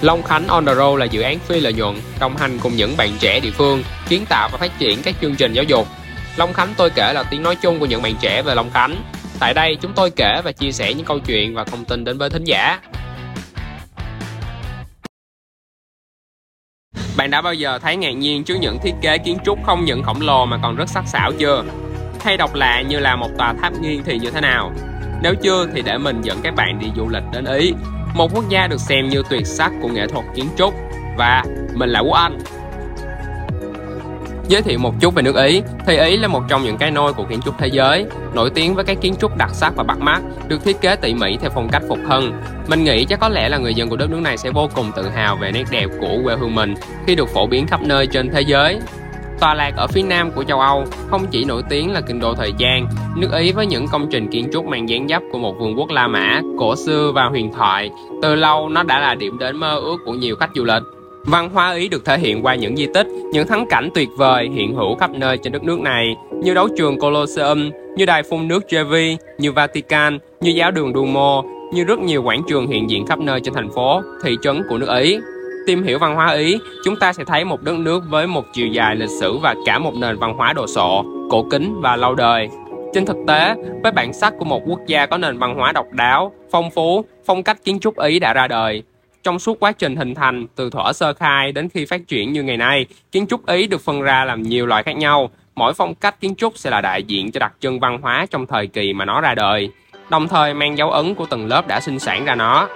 Long Khánh On The Road là dự án phi lợi nhuận, đồng hành cùng những bạn trẻ địa phương, kiến tạo và phát triển các chương trình giáo dục. Long Khánh tôi kể là tiếng nói chung của những bạn trẻ về Long Khánh. Tại đây chúng tôi kể và chia sẻ những câu chuyện và thông tin đến với thính giả. Bạn đã bao giờ thấy ngạc nhiên trước những thiết kế kiến trúc không những khổng lồ mà còn rất sắc sảo chưa? Hay độc lạ như là một tòa tháp nghiêng thì như thế nào? Nếu chưa thì để mình dẫn các bạn đi du lịch đến Ý, một quốc gia được xem như tuyệt sắc của nghệ thuật kiến trúc. Và mình là Quốc Anh. Giới thiệu một chút về nước Ý, thì Ý là một trong những cái nôi của kiến trúc thế giới, nổi tiếng với các kiến trúc đặc sắc và bắt mắt, được thiết kế tỉ mỉ theo phong cách phục hưng. Mình nghĩ chắc có lẽ là người dân của đất nước này sẽ vô cùng tự hào về nét đẹp của quê hương mình khi được phổ biến khắp nơi trên thế giới. Tòa lạc ở phía nam của châu Âu không chỉ nổi tiếng là kinh đô thời gian, nước Ý với những công trình kiến trúc mang dáng dấp của một vương quốc La Mã, cổ xưa và huyền thoại, từ lâu nó đã là điểm đến mơ ước của nhiều khách du lịch. Văn hóa Ý được thể hiện qua những di tích, những thắng cảnh tuyệt vời hiện hữu khắp nơi trên đất nước này, như đấu trường Colosseum, như đài phun nước Trevi, như Vatican, như giáo đường Duomo, như rất nhiều quảng trường hiện diện khắp nơi trên thành phố, thị trấn của nước Ý. Tìm hiểu văn hóa Ý, chúng ta sẽ thấy một đất nước với một chiều dài lịch sử và cả một nền văn hóa đồ sộ, cổ kính và lâu đời. Trên thực tế, với bản sắc của một quốc gia có nền văn hóa độc đáo, phong phú, phong cách kiến trúc Ý đã ra đời. Trong suốt quá trình hình thành, từ thuở sơ khai đến khi phát triển như ngày nay, kiến trúc Ý được phân ra làm nhiều loại khác nhau. Mỗi phong cách kiến trúc sẽ là đại diện cho đặc trưng văn hóa trong thời kỳ mà nó ra đời, đồng thời mang dấu ấn của từng lớp đã sinh sản ra nó.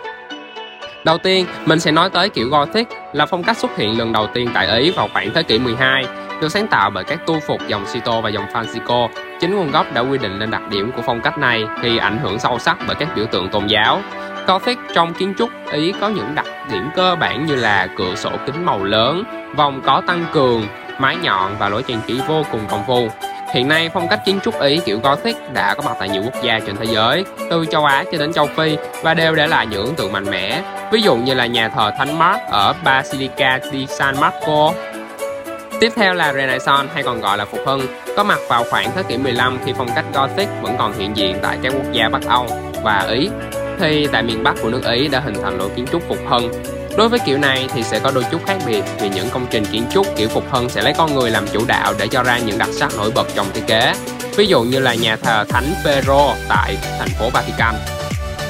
Đầu tiên, mình sẽ nói tới kiểu Gothic là phong cách xuất hiện lần đầu tiên tại Ý vào khoảng thế kỷ 12, được sáng tạo bởi các tu phục dòng Sito và dòng Francisco. Chính nguồn gốc đã quy định lên đặc điểm của phong cách này khi ảnh hưởng sâu sắc bởi các biểu tượng tôn giáo. Gothic trong kiến trúc Ý có những đặc điểm cơ bản như là cửa sổ kính màu lớn, vòng có tăng cường, mái nhọn và lối trang trí vô cùng công phu. Hiện nay, phong cách kiến trúc Ý kiểu Gothic đã có mặt tại nhiều quốc gia trên thế giới, từ châu Á cho đến châu Phi và đều để lại những ấn tượng mạnh mẽ. Ví dụ như là nhà thờ Thánh Mark ở Basilica di San Marco. Tiếp theo là Renaissance hay còn gọi là Phục Hưng, có mặt vào khoảng thế kỷ 15 khi phong cách Gothic vẫn còn hiện diện tại các quốc gia Bắc Âu và Ý. Thì tại miền Bắc của nước Ý đã hình thành lối kiến trúc Phục Hưng Đối với kiểu này thì sẽ có đôi chút khác biệt vì những công trình kiến trúc, kiểu phục hưng sẽ lấy con người làm chủ đạo để cho ra những đặc sắc nổi bật trong thiết kế. Ví dụ như là nhà thờ Thánh Pedro tại thành phố Vatican.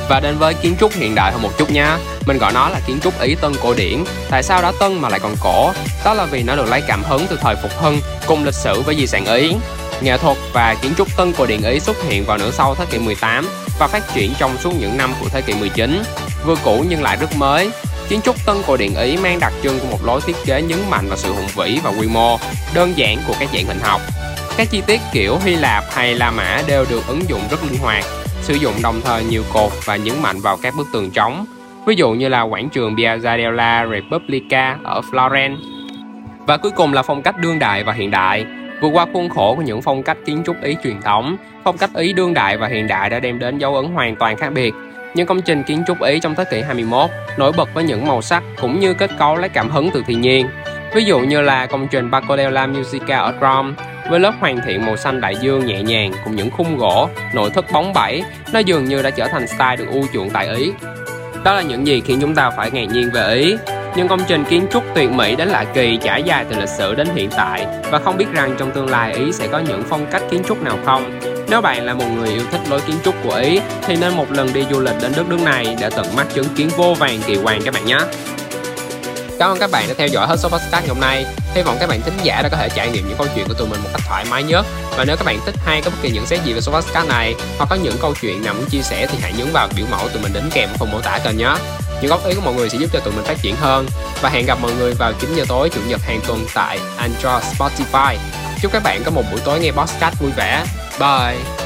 Và đến với kiến trúc hiện đại hơn một chút nhé Mình gọi nó là kiến trúc Ý Tân cổ điển Tại sao đã Tân mà lại còn cổ? Đó là vì nó được lấy cảm hứng từ thời Phục Hưng, cùng lịch sử với di sản Ý Nghệ thuật và kiến trúc Tân cổ điển Ý xuất hiện vào nửa sau thế kỷ 18 và phát triển trong suốt những năm của thế kỷ 19 Vừa cũ nhưng lại rất mới Kiến trúc tân cổ điển Ý mang đặc trưng của một lối thiết kế nhấn mạnh vào sự hùng vĩ và quy mô, đơn giản của các dạng hình học. Các chi tiết kiểu Hy Lạp hay La Mã đều được ứng dụng rất linh hoạt, sử dụng đồng thời nhiều cột và nhấn mạnh vào các bức tường trống. Ví dụ như là quảng trường Piazza della Repubblica ở Florence. Và cuối cùng là phong cách đương đại và hiện đại. Vượt qua khuôn khổ của những phong cách kiến trúc Ý truyền thống, phong cách Ý đương đại và hiện đại đã đem đến dấu ấn hoàn toàn khác biệt, những công trình kiến trúc Ý trong thế kỷ 21 nổi bật với những màu sắc cũng như kết cấu lấy cảm hứng từ thiên nhiên. Ví dụ như là công trình Parco della Musica ở Rome với lớp hoàn thiện màu xanh đại dương nhẹ nhàng cùng những khung gỗ, nội thất bóng bẩy, nó dường như đã trở thành style được ưu chuộng tại Ý. Đó là những gì khiến chúng ta phải ngạc nhiên về Ý. Những công trình kiến trúc tuyệt mỹ đến lạ kỳ trải dài từ lịch sử đến hiện tại và không biết rằng trong tương lai Ý sẽ có những phong cách kiến trúc nào không. Nếu bạn là một người yêu thích lối kiến trúc của Ý, thì nên một lần đi du lịch đến đất nước này để tận mắt chứng kiến vô vàng kỳ quan các bạn nhé. Cảm ơn các bạn đã theo dõi hết số podcast ngày hôm nay. Hy vọng các bạn thính giả đã có thể trải nghiệm những câu chuyện của tụi mình một cách thoải mái nhất. Và nếu các bạn thích hay có bất kỳ những xét gì về số podcast này, hoặc có những câu chuyện nào muốn chia sẻ thì hãy nhấn vào biểu mẫu tụi mình đính kèm ở phần mô tả kênh nhé. Những góp ý của mọi người sẽ giúp cho tụi mình phát triển hơn. Và hẹn gặp mọi người vào 9 giờ tối chủ nhật hàng tuần tại Android Spotify. Chúc các bạn có một buổi tối nghe podcast vui vẻ. Bye!